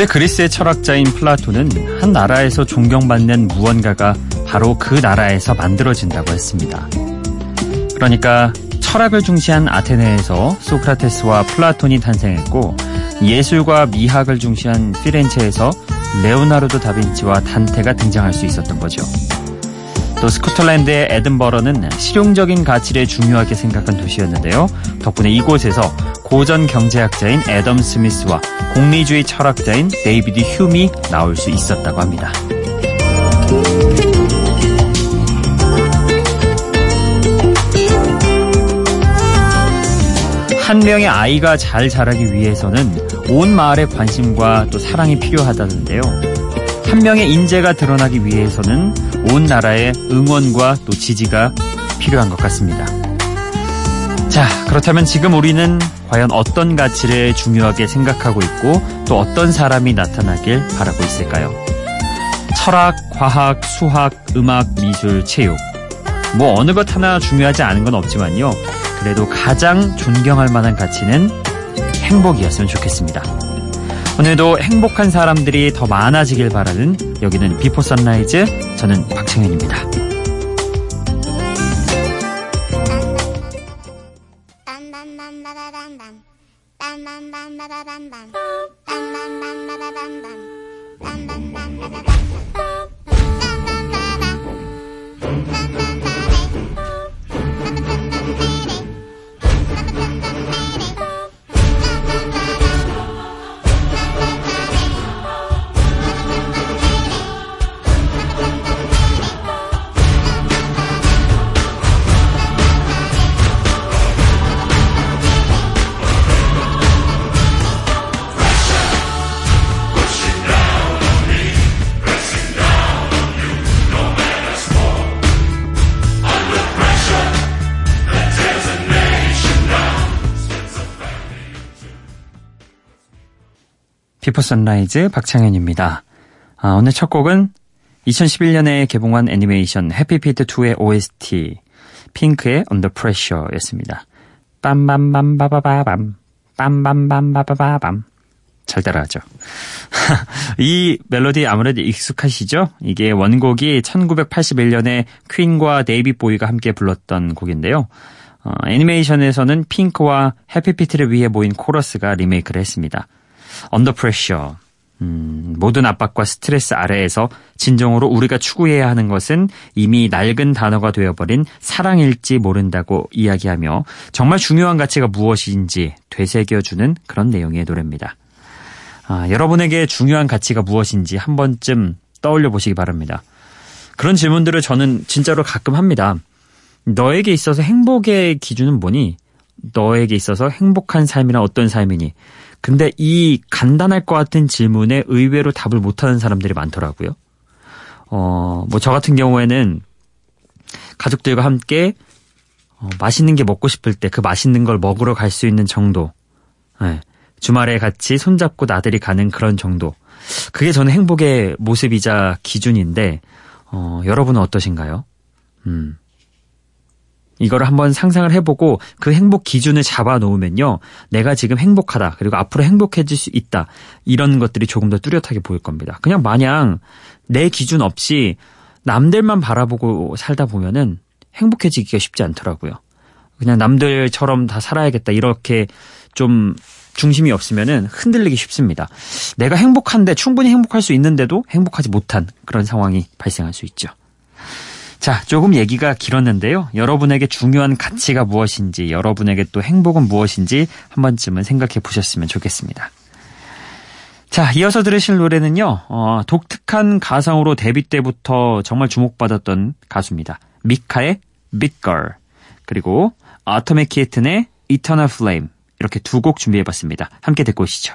고대 그리스의 철학자인 플라톤은 한 나라에서 존경받는 무언가가 바로 그 나라에서 만들어진다고 했습니다. 그러니까 철학을 중시한 아테네에서 소크라테스와 플라톤이 탄생했고 예술과 미학을 중시한 피렌체에서 레오나르도 다빈치와 단테가 등장할 수 있었던 거죠. 또 스코틀랜드의 에든버러는 실용적인 가치를 중요하게 생각한 도시였는데요. 덕분에 이곳에서 고전 경제학자인 애덤 스미스와 공리주의 철학자인 데이비드 흄이 나올 수 있었다고 합니다. 한 명의 아이가 잘 자라기 위해서는 온 마을의 관심과 또 사랑이 필요하다는데요. 한 명의 인재가 드러나기 위해서는 온 나라의 응원과 또 지지가 필요한 것 같습니다. 자, 그렇다면 지금 우리는 과연 어떤 가치를 중요하게 생각하고 있고 또 어떤 사람이 나타나길 바라고 있을까요? 철학, 과학, 수학, 음악, 미술, 체육. 뭐 어느 것 하나 중요하지 않은 건 없지만요. 그래도 가장 존경할 만한 가치는 행복이었으면 좋겠습니다. 오늘도 행복한 사람들이 더 많아지길 바라는 여기는 비포 선라이즈 저는 박창현입니다. Before Sunrise 박창현입니다. 아, 오늘 첫 곡은 2011년에 개봉한 애니메이션 Happy Feet 2의 OST 핑크의 Under Pressure였습니다. 빰빰빰바바바밤 빰빰빰바바바밤 잘 따라하죠. 이 멜로디 아무래도 익숙하시죠? 이게 원곡이 1981년에 퀸과 데이비드 보위가 함께 불렀던 곡인데요. 어, 애니메이션에서는 핑크와 Happy Feet를 위해 모인 코러스가 리메이크를 했습니다. 언더 프레셔. 음, 모든 압박과 스트레스 아래에서 진정으로 우리가 추구해야 하는 것은 이미 낡은 단어가 되어버린 사랑일지 모른다고 이야기하며 정말 중요한 가치가 무엇인지 되새겨주는 그런 내용의 노래입니다. 아, 여러분에게 중요한 가치가 무엇인지 한 번쯤 떠올려 보시기 바랍니다. 그런 질문들을 저는 진짜로 가끔 합니다. 너에게 있어서 행복의 기준은 뭐니? 너에게 있어서 행복한 삶이란 어떤 삶이니? 근데 이 간단할 것 같은 질문에 의외로 답을 못하는 사람들이 많더라고요. 어, 뭐 저 같은 경우에는 가족들과 함께 어, 맛있는 게 먹고 싶을 때 그 맛있는 걸 먹으러 갈 수 있는 정도. 네. 주말에 같이 손잡고 나들이 가는 그런 정도. 그게 저는 행복의 모습이자 기준인데, 어, 여러분은 어떠신가요? 음. 이거를 한번 상상을 해보고 그 행복 기준을 잡아 놓으면요. 내가 지금 행복하다. 그리고 앞으로 행복해질 수 있다. 이런 것들이 조금 더 뚜렷하게 보일 겁니다. 그냥 마냥 내 기준 없이 남들만 바라보고 살다 보면은 행복해지기가 쉽지 않더라고요. 그냥 남들처럼 다 살아야겠다. 이렇게 좀 중심이 없으면은 흔들리기 쉽습니다. 내가 행복한데 충분히 행복할 수 있는데도 행복하지 못한 그런 상황이 발생할 수 있죠. 자, 조금 얘기가 길었는데요. 여러분에게 중요한 가치가 무엇인지, 여러분에게 또 행복은 무엇인지 한 번쯤은 생각해 보셨으면 좋겠습니다. 자, 이어서 들으실 노래는요, 어, 독특한 가성으로 데뷔 때부터 정말 주목받았던 가수입니다. 미카의 Girl, 그리고 아토메 키에튼의 Eternal Flame, 이렇게 두 곡 준비해 봤습니다. 함께 듣고 오시죠.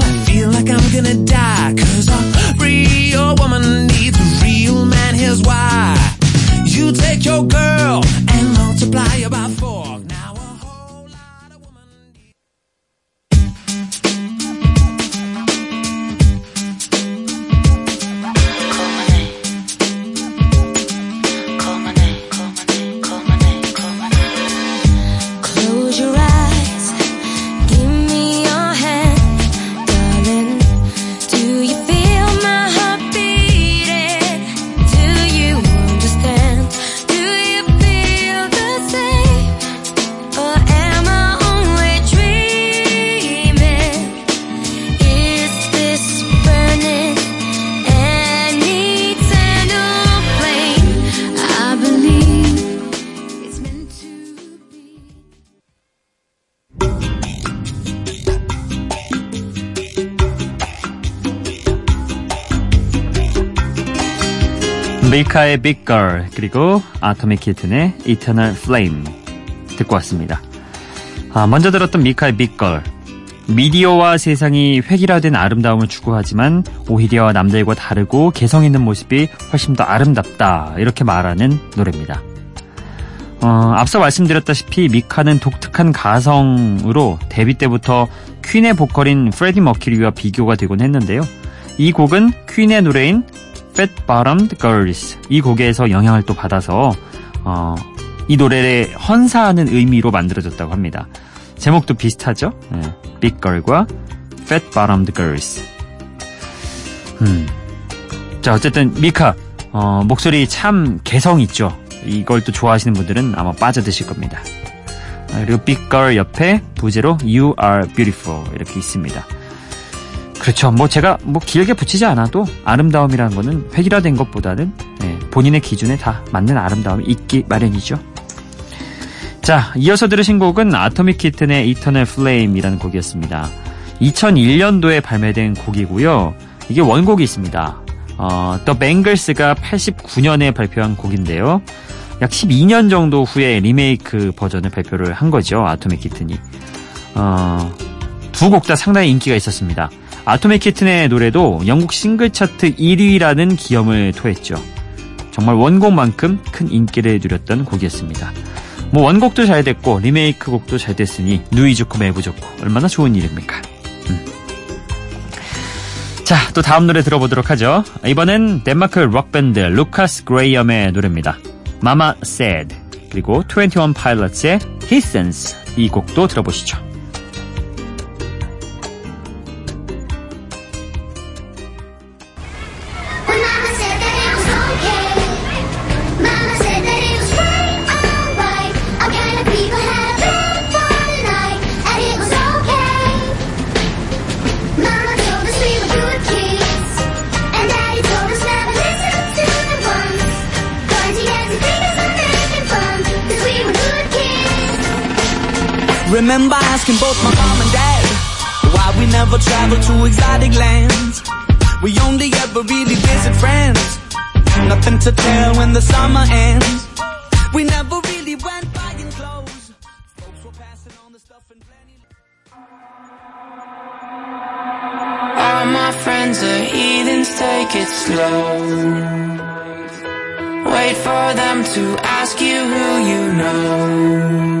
밀카의 Big Girl 그리고 아토믹 키튼의 Eternal Flame 듣고 왔습니다. 아, 먼저 들었던 밀카의 Big Girl 미디어와 세상이 획일화된 아름다움을 추구하지만 오히려 남들과 다르고 개성 있는 모습이 훨씬 더 아름답다 이렇게 말하는 노래입니다. 어, 앞서 말씀드렸다시피 미카는 독특한 가성으로 데뷔 때부터 퀸의 보컬인 프레디 머큐리와 비교가 되곤 했는데요. 이 곡은 퀸의 노래인 Fat Bottomed Girls 이 곡에서 영향을 또 받아서 어, 이 노래를 헌사하는 의미로 만들어졌다고 합니다. 제목도 비슷하죠? 네. Big Girl과 Fat Bottomed Girls. 음. 자 어쨌든 미카 어, 목소리 참 개성 있죠. 이걸 또 좋아하시는 분들은 아마 빠져드실 겁니다. 아, 그리고 Big Girl 옆에 부제로 You Are Beautiful 이렇게 있습니다. 그렇죠. 뭐 제가 뭐 길게 붙이지 않아도 아름다움이라는 거는 획일화된 것보다는 네, 본인의 기준에 다 맞는 아름다움이 있기 마련이죠. 자, 이어서 들으신 곡은 아토믹 키튼의 Eternal Flame이라는 곡이었습니다. 2001년도에 발매된 곡이고요. 이게 원곡이 있습니다. 어, The Bangles가 89년에 발표한 곡인데요. 약 12년 정도 후에 리메이크 버전을 발표를 한 거죠. 아토믹 키튼이. 어, 두 곡 다 상당히 인기가 있었습니다. 아토믹 키튼의 노래도 영국 싱글 차트 1위라는 기염을 토했죠. 정말 원곡만큼 큰 인기를 누렸던 곡이었습니다. 뭐 원곡도 잘 됐고 리메이크 곡도 잘 됐으니 누이 좋고 매부 좋고 얼마나 좋은 일입니까? 음. 자, 또 다음 노래 들어보도록 하죠. 이번엔 덴마크 록밴드 루카스 그레이엄의 노래입니다. Mama Said 그리고 21 Pilots의 His Sense 이 곡도 들어보시죠. Remember asking both my mom and dad why we never traveled to exotic lands. We only ever really visit friends. Nothing to tell when the summer ends. We never really went buying clothes. Folks were passing on the stuff and plenty. All my friends are heathens, take it slow. Wait for them to ask you who you know.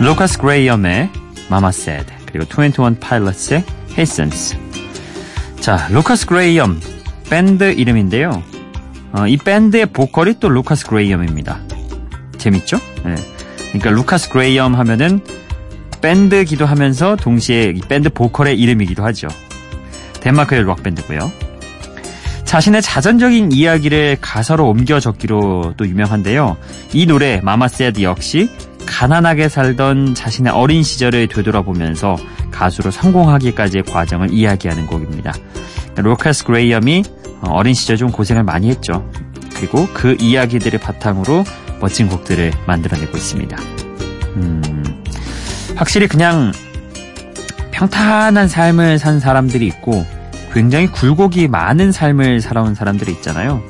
루카스 그레이엄의 Mama Said 그리고 21 Pilots의 Heathens 자, 루카스 그레이엄 밴드 이름인데요. 어, 이 밴드의 보컬이 또 루카스 그레이엄입니다. 재밌죠? 예. 그러니까 루카스 그레이엄 하면은 밴드기도 하면서 동시에 이 밴드 보컬의 이름이기도 하죠. 덴마크의 록 밴드고요. 자신의 자전적인 이야기를 가사로 옮겨 적기로 또 유명한데요. 이 노래 Mama Said 역시 가난하게 살던 자신의 어린 시절을 되돌아보면서 가수로 성공하기까지의 과정을 이야기하는 곡입니다. 루카스 그레이엄이 어린 시절 좀 고생을 많이 했죠. 그리고 그 이야기들을 바탕으로 멋진 곡들을 만들어내고 있습니다. 음, 확실히 그냥 평탄한 삶을 산 사람들이 있고 굉장히 굴곡이 많은 삶을 살아온 사람들이 있잖아요.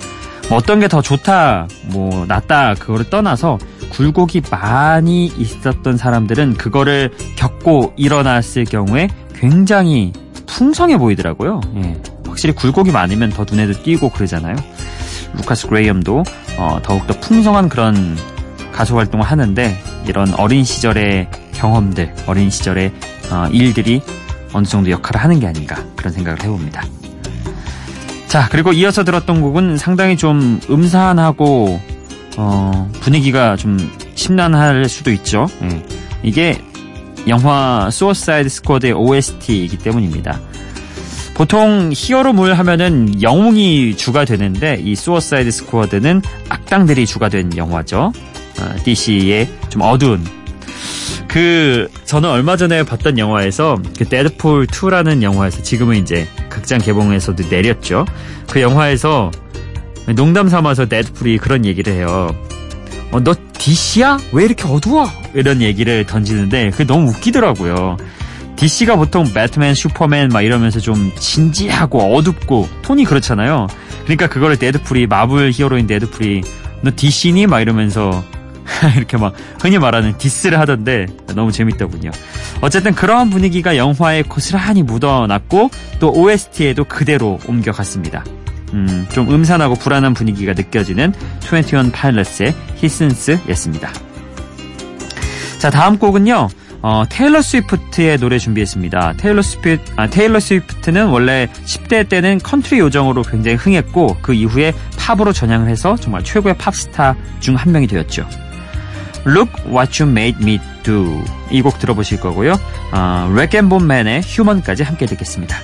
뭐 어떤 게 더 좋다, 뭐 낫다 그거를 떠나서 굴곡이 많이 있었던 사람들은 그거를 겪고 일어났을 경우에 굉장히 풍성해 보이더라고요. 예. 확실히 굴곡이 많으면 더 눈에도 띄고 그러잖아요. 루카스 그레이엄도 어, 더욱더 풍성한 그런 가수 활동을 하는데 이런 어린 시절의 경험들, 어린 시절의 어, 일들이 어느 정도 역할을 하는 게 아닌가 그런 생각을 해봅니다. 자 그리고 이어서 들었던 곡은 상당히 좀 음산하고 어, 분위기가 좀 심란할 수도 있죠. 예. 이게 영화 Suicide Squad의 OST이기 때문입니다. 보통 히어로물 하면은 영웅이 주가 되는데 이 Suicide Squad는 악당들이 주가 된 영화죠. 어, DC의 좀 어두운 그 저는 얼마 전에 봤던 영화에서 그 데드풀 2라는 영화에서 지금은 이제 극장 개봉에서도 내렸죠. 그 영화에서 농담 삼아서 데드풀이 그런 얘기를 해요. 어, 너 DC야? 왜 이렇게 어두워? 이런 얘기를 던지는데 그게 너무 웃기더라고요. DC가 보통 배트맨, 슈퍼맨 막 이러면서 좀 진지하고 어둡고 톤이 그렇잖아요. 그러니까 그거를 데드풀이 마블 히어로인 데드풀이 너 DC니? 막 이러면서 이렇게 막 흔히 말하는 디스를 하던데 너무 재밌더군요. 어쨌든 그러한 분위기가 영화에 고스란히 묻어났고 또 OST에도 그대로 옮겨갔습니다. 음, 좀 음산하고 불안한 분위기가 느껴지는 21 파일럿의 Heathens였습니다. 자, 다음 곡은요. 어, 테일러 스위프트의 노래 준비했습니다. 테일러 스위프트, 아, 테일러 스위프트는 원래 10대 때는 컨트리 요정으로 굉장히 흥했고 그 이후에 팝으로 전향을 해서 정말 최고의 팝스타 중 한 명이 되었죠. Look What You Made Me Do 이 곡 들어보실 거고요. 어, 렉앤본맨의 휴먼까지 함께 듣겠습니다.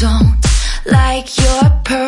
Don't like your perfect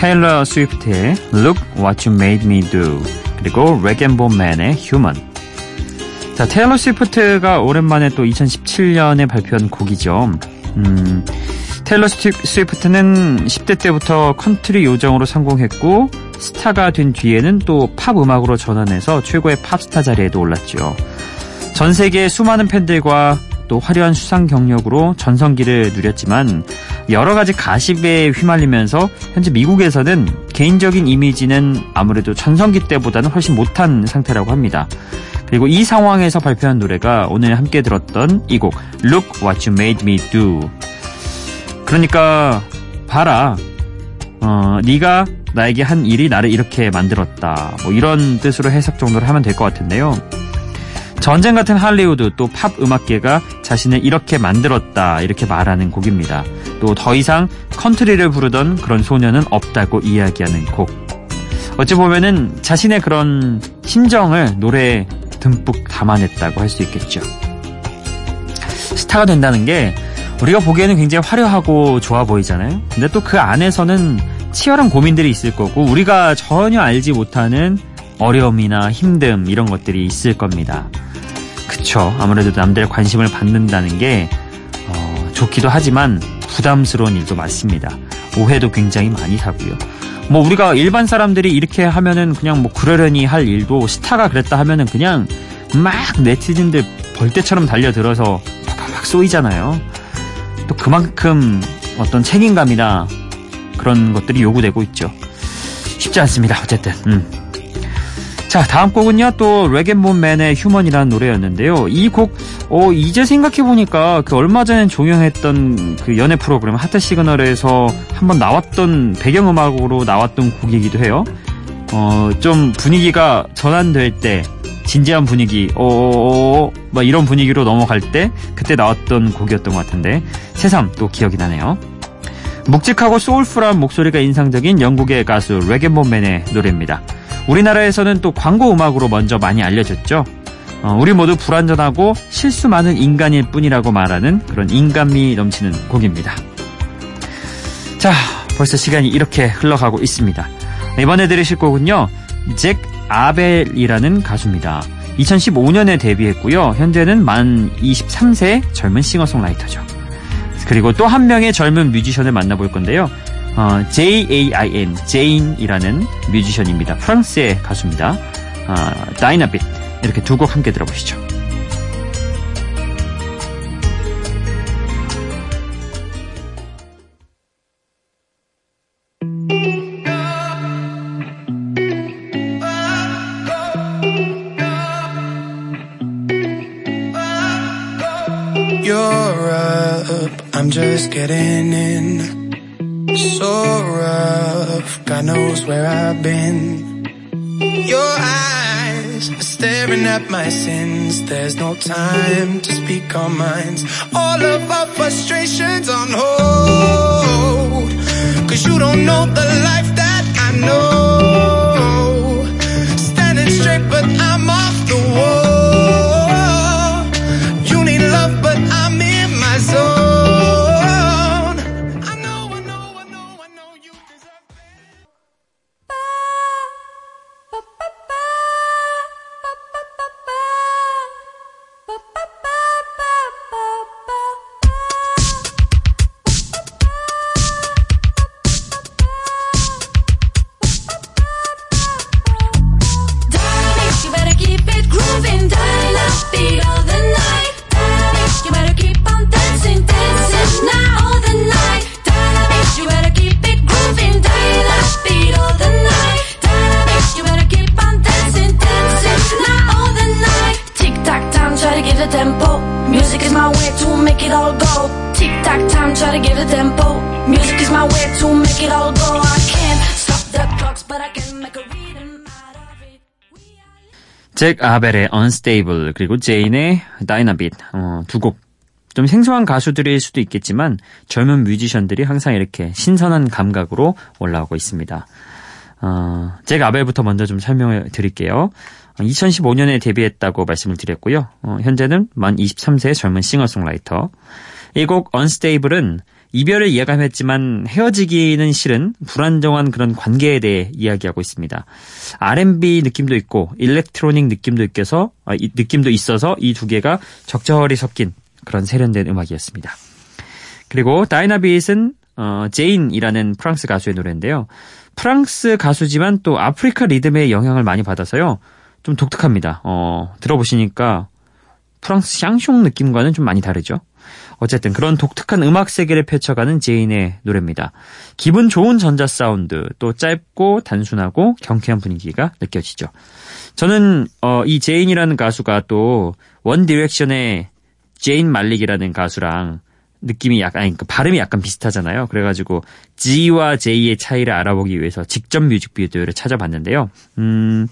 테일러 스위프트의 Look What You Made Me Do 그리고 래그앤본맨의 Human. 자 테일러 스위프트가 오랜만에 또 2017년에 발표한 곡이죠. 음, 테일러 스위- 스위프트는 10대 때부터 컨트리 요정으로 성공했고 스타가 된 뒤에는 또 팝 음악으로 전환해서 최고의 팝스타 자리에도 올랐죠. 전 세계 수많은 팬들과 또 화려한 수상 경력으로 전성기를 누렸지만 여러 가지 가십에 휘말리면서 현재 미국에서는 개인적인 이미지는 아무래도 전성기 때보다는 훨씬 못한 상태라고 합니다. 그리고 이 상황에서 발표한 노래가 오늘 함께 들었던 이 곡 Look What You Made Me Do. 그러니까 봐라 어, 네가 나에게 한 일이 나를 이렇게 만들었다. 뭐 이런 뜻으로 해석 정도를 하면 될 것 같은데요. 전쟁 같은 할리우드 또 팝 음악계가 자신을 이렇게 만들었다 이렇게 말하는 곡입니다. 또 더 이상 컨트리를 부르던 그런 소녀는 없다고 이야기하는 곡. 어찌 보면은 자신의 그런 심정을 노래에 듬뿍 담아냈다고 할 수 있겠죠. 스타가 된다는 게 우리가 보기에는 굉장히 화려하고 좋아 보이잖아요. 근데 또 그 안에서는 치열한 고민들이 있을 거고 우리가 전혀 알지 못하는 어려움이나 힘듦 이런 것들이 있을 겁니다. 그쵸. 아무래도 남들의 관심을 받는다는 게 어, 좋기도 하지만 부담스러운 일도 많습니다. 오해도 굉장히 많이 사고요. 뭐 우리가 일반 사람들이 이렇게 하면은 그냥 뭐 그러려니 할 일도 스타가 그랬다 하면은 그냥 막 네티즌들 벌떼처럼 달려들어서 팍팍팍 쏘이잖아요. 또 그만큼 어떤 책임감이나 그런 것들이 요구되고 있죠. 쉽지 않습니다. 어쨌든. 음. 자, 다음 곡은요, 또, 레겐본맨의 휴먼이라는 노래였는데요. 이 곡, 어, 이제 생각해보니까, 그 얼마 전에 종영했던 그 연애 프로그램, 하트 시그널에서 한번 나왔던, 배경음악으로 나왔던 곡이기도 해요. 어, 좀 분위기가 전환될 때, 진지한 분위기, 어어어, 막 이런 분위기로 넘어갈 때, 그때 나왔던 곡이었던 것 같은데, 새삼 또 기억이 나네요. 묵직하고 소울풀한 목소리가 인상적인 영국의 가수 레겐본맨의 노래입니다. 우리나라에서는 또 광고 음악으로 먼저 많이 알려졌죠. 어, 우리 모두 불완전하고 실수 많은 인간일 뿐이라고 말하는 그런 인간미 넘치는 곡입니다. 자, 벌써 시간이 이렇게 흘러가고 있습니다. 이번에 들으실 곡은요, 잭 아벨이라는 가수입니다. 2015년에 데뷔했고요. 현재는 만 23세 젊은 싱어송라이터죠. 그리고 또 한 명의 젊은 뮤지션을 만나볼 건데요. 어, J.A.I.N, 제인이라는 뮤지션입니다. 프랑스의 가수입니다. 어, 다이나빗. 이렇게 두 곡 함께 들어보시죠. Rough, God knows where I've been. Your eyes are staring at my sins. There's no time to speak our minds. All of our frustrations on hold. Cause you don't know the life that I know. 잭 아벨의 Unstable 그리고 제인의 Dynamite 어, 두 곡. 좀 생소한 가수들일 수도 있겠지만 젊은 뮤지션들이 항상 이렇게 신선한 감각으로 올라오고 있습니다. 어, 잭 아벨부터 먼저 좀 설명해 드릴게요. 2015년에 데뷔했다고 말씀을 드렸고요. 어, 현재는 만 23세의 젊은 싱어송라이터. 이 곡 Unstable은 이별을 예감했지만 헤어지기는 싫은 불안정한 그런 관계에 대해 이야기하고 있습니다. R&B 느낌도 있고 일렉트로닉 느낌도 있어서 아, 이- 느낌도 있어서 이 두 개가 적절히 섞인 그런 세련된 음악이었습니다. 그리고 Dynabeat은 어, 제인이라는 프랑스 가수의 노래인데요. 프랑스 가수지만 또 아프리카 리듬의 영향을 많이 받아서요. 좀 독특합니다. 어, 들어보시니까 프랑스 샹송 느낌과는 좀 많이 다르죠. 어쨌든 그런 독특한 음악 세계를 펼쳐가는 제인의 노래입니다. 기분 좋은 전자 사운드, 또 짧고 단순하고 경쾌한 분위기가 느껴지죠. 저는 어, 이 제인이라는 가수가 또 원 디렉션의 제인 말릭이라는 가수랑 느낌이 약간 아니, 그 발음이 약간 비슷하잖아요. 그래가지고 Z와 J의 차이를 알아보기 위해서 직접 뮤직비디오를 찾아봤는데요. 음,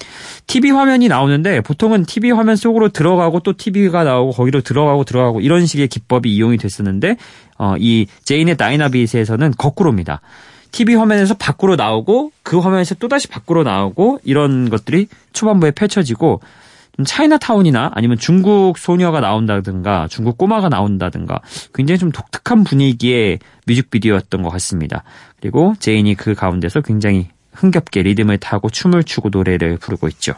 TV 화면이 나오는데 보통은 TV 화면 속으로 들어가고 또 TV가 나오고 거기로 들어가고 들어가고 이런 식의 기법이 이용이 됐었는데 어, 이 제인의 Dynabeat에서는 거꾸로입니다. TV 화면에서 밖으로 나오고 그 화면에서 또 다시 밖으로 나오고 이런 것들이 초반부에 펼쳐지고 좀 차이나타운이나 아니면 중국 소녀가 나온다든가 중국 꼬마가 나온다든가 굉장히 좀 독특한 분위기의 뮤직비디오였던 것 같습니다. 그리고 제인이 그 가운데서 굉장히 흥겹게 리듬을 타고 춤을 추고 노래를 부르고 있죠.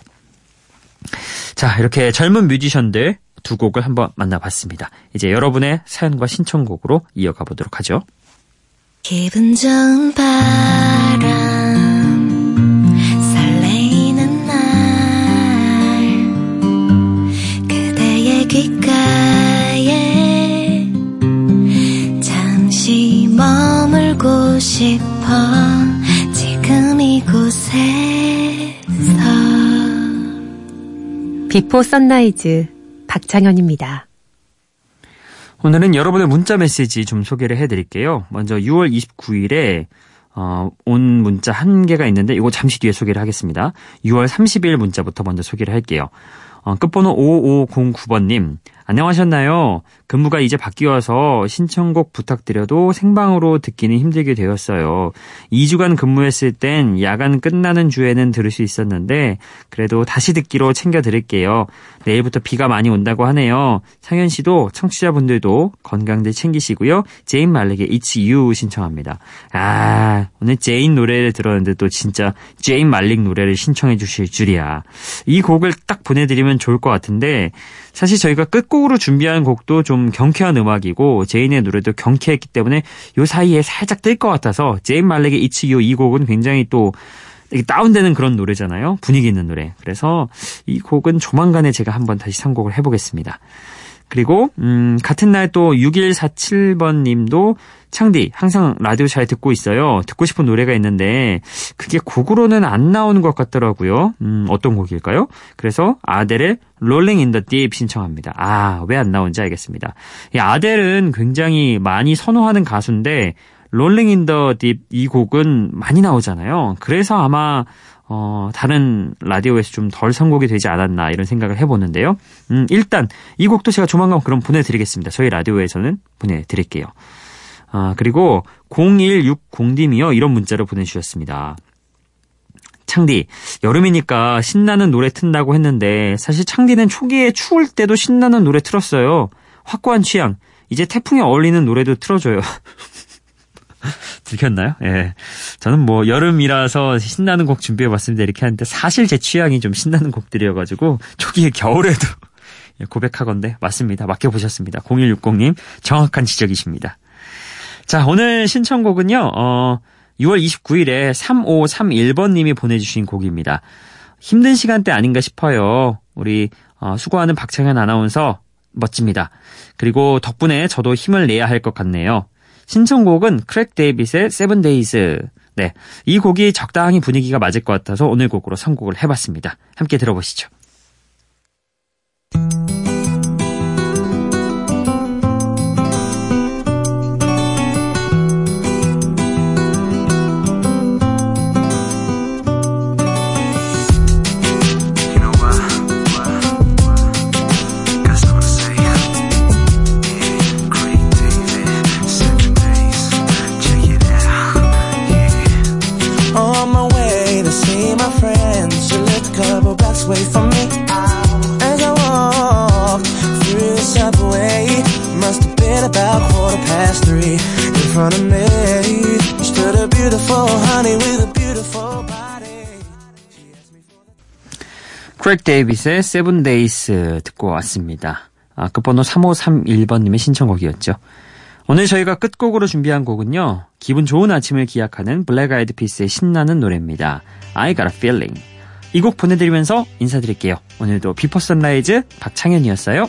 자, 이렇게 젊은 뮤지션들 두 곡을 한번 만나봤습니다. 이제 여러분의 사연과 신청곡으로 이어가 보도록 하죠. 기분 좋은 바람 싶어 지금 이곳에서 비포 선라이즈 박창현입니다. 오늘은 여러분의 문자 메시지 좀 소개를 해드릴게요. 먼저 6월 29일에 어, 온 문자 한 개가 있는데 이거 잠시 뒤에 소개를 하겠습니다. 6월 30일 문자부터 먼저 소개를 할게요. 어, 끝번호 5509번님 안녕하셨나요? 근무가 이제 바뀌어서 신청곡 부탁드려도 생방으로 듣기는 힘들게 되었어요. 2주간 근무했을 땐 야간 끝나는 주에는 들을 수 있었는데 그래도 다시 듣기로 챙겨 드릴게요. 내일부터 비가 많이 온다고 하네요. 상현 씨도 청취자분들도 건강들 챙기시고요. 제인 말릭의 It's You 신청합니다. 아 오늘 제인 노래를 들었는데 또 진짜 제인 말릭 노래를 신청해 주실 줄이야. 이 곡을 딱 보내드리면 좋을 것 같은데 사실 저희가 끝곡으로 준비한 곡도 좀 경쾌한 음악이고 제인의 노래도 경쾌했기 때문에 요 사이에 살짝 뜰 것 같아서 제인 말릭의 It's You 이 곡은 굉장히 또 다운되는 그런 노래잖아요. 분위기 있는 노래. 그래서 이 곡은 조만간에 제가 한번 다시 선곡을 해보겠습니다. 그리고 음, 같은 날 또 6147번 님도 창디 항상 라디오 잘 듣고 있어요. 듣고 싶은 노래가 있는데 그게 곡으로는 안 나오는 것 같더라고요. 음, 어떤 곡일까요? 그래서 아델의 Rolling in the Deep 신청합니다. 아, 왜 안 나온지 알겠습니다. 이 아델은 굉장히 많이 선호하는 가수인데 Rolling in the Deep 이 곡은 많이 나오잖아요. 그래서 아마 어, 다른 라디오에서 좀 덜 선곡이 되지 않았나 이런 생각을 해보는데요. 음, 일단 이 곡도 제가 조만간 그럼 보내드리겠습니다. 저희 라디오에서는 보내드릴게요. 아, 그리고 0160님이요. 이런 문자를 보내주셨습니다. 창디, 여름이니까 신나는 노래 튼다고 했는데 사실 창디는 초기에 추울 때도 신나는 노래 틀었어요. 확고한 취향. 이제 태풍에 어울리는 노래도 틀어줘요. 들켰나요? 예. 저는 뭐 여름이라서 신나는 곡 준비해봤습니다. 이렇게 하는데 사실 제 취향이 좀 신나는 곡들이어가지고 초기에 겨울에도 예, 고백하건데 맞습니다. 맡겨보셨습니다. 0160님 정확한 지적이십니다. 자 오늘 신청곡은요. 어, 6월 29일에 3531번님이 보내주신 곡입니다. 힘든 시간대 아닌가 싶어요. 우리 어, 수고하는 박창현 아나운서 멋집니다. 그리고 덕분에 저도 힘을 내야 할 것 같네요. 신청곡은 크렉 데이빗의 Seven Days. 네. 이 곡이 적당히 분위기가 맞을 것 같아서 오늘 곡으로 선곡을 해봤습니다. 함께 들어보시죠. 크렉 데이빗의 Seven Days 듣고 왔습니다. 아, 끝번호 3531번님의 신청곡이었죠. 오늘 저희가 끝곡으로 준비한 곡은요. 기분 좋은 아침을 기약하는 블랙 아이드 피스의 신나는 노래입니다. I got a feeling. 이 곡 보내드리면서 인사드릴게요. 오늘도 Before Sunrise 박창현이었어요.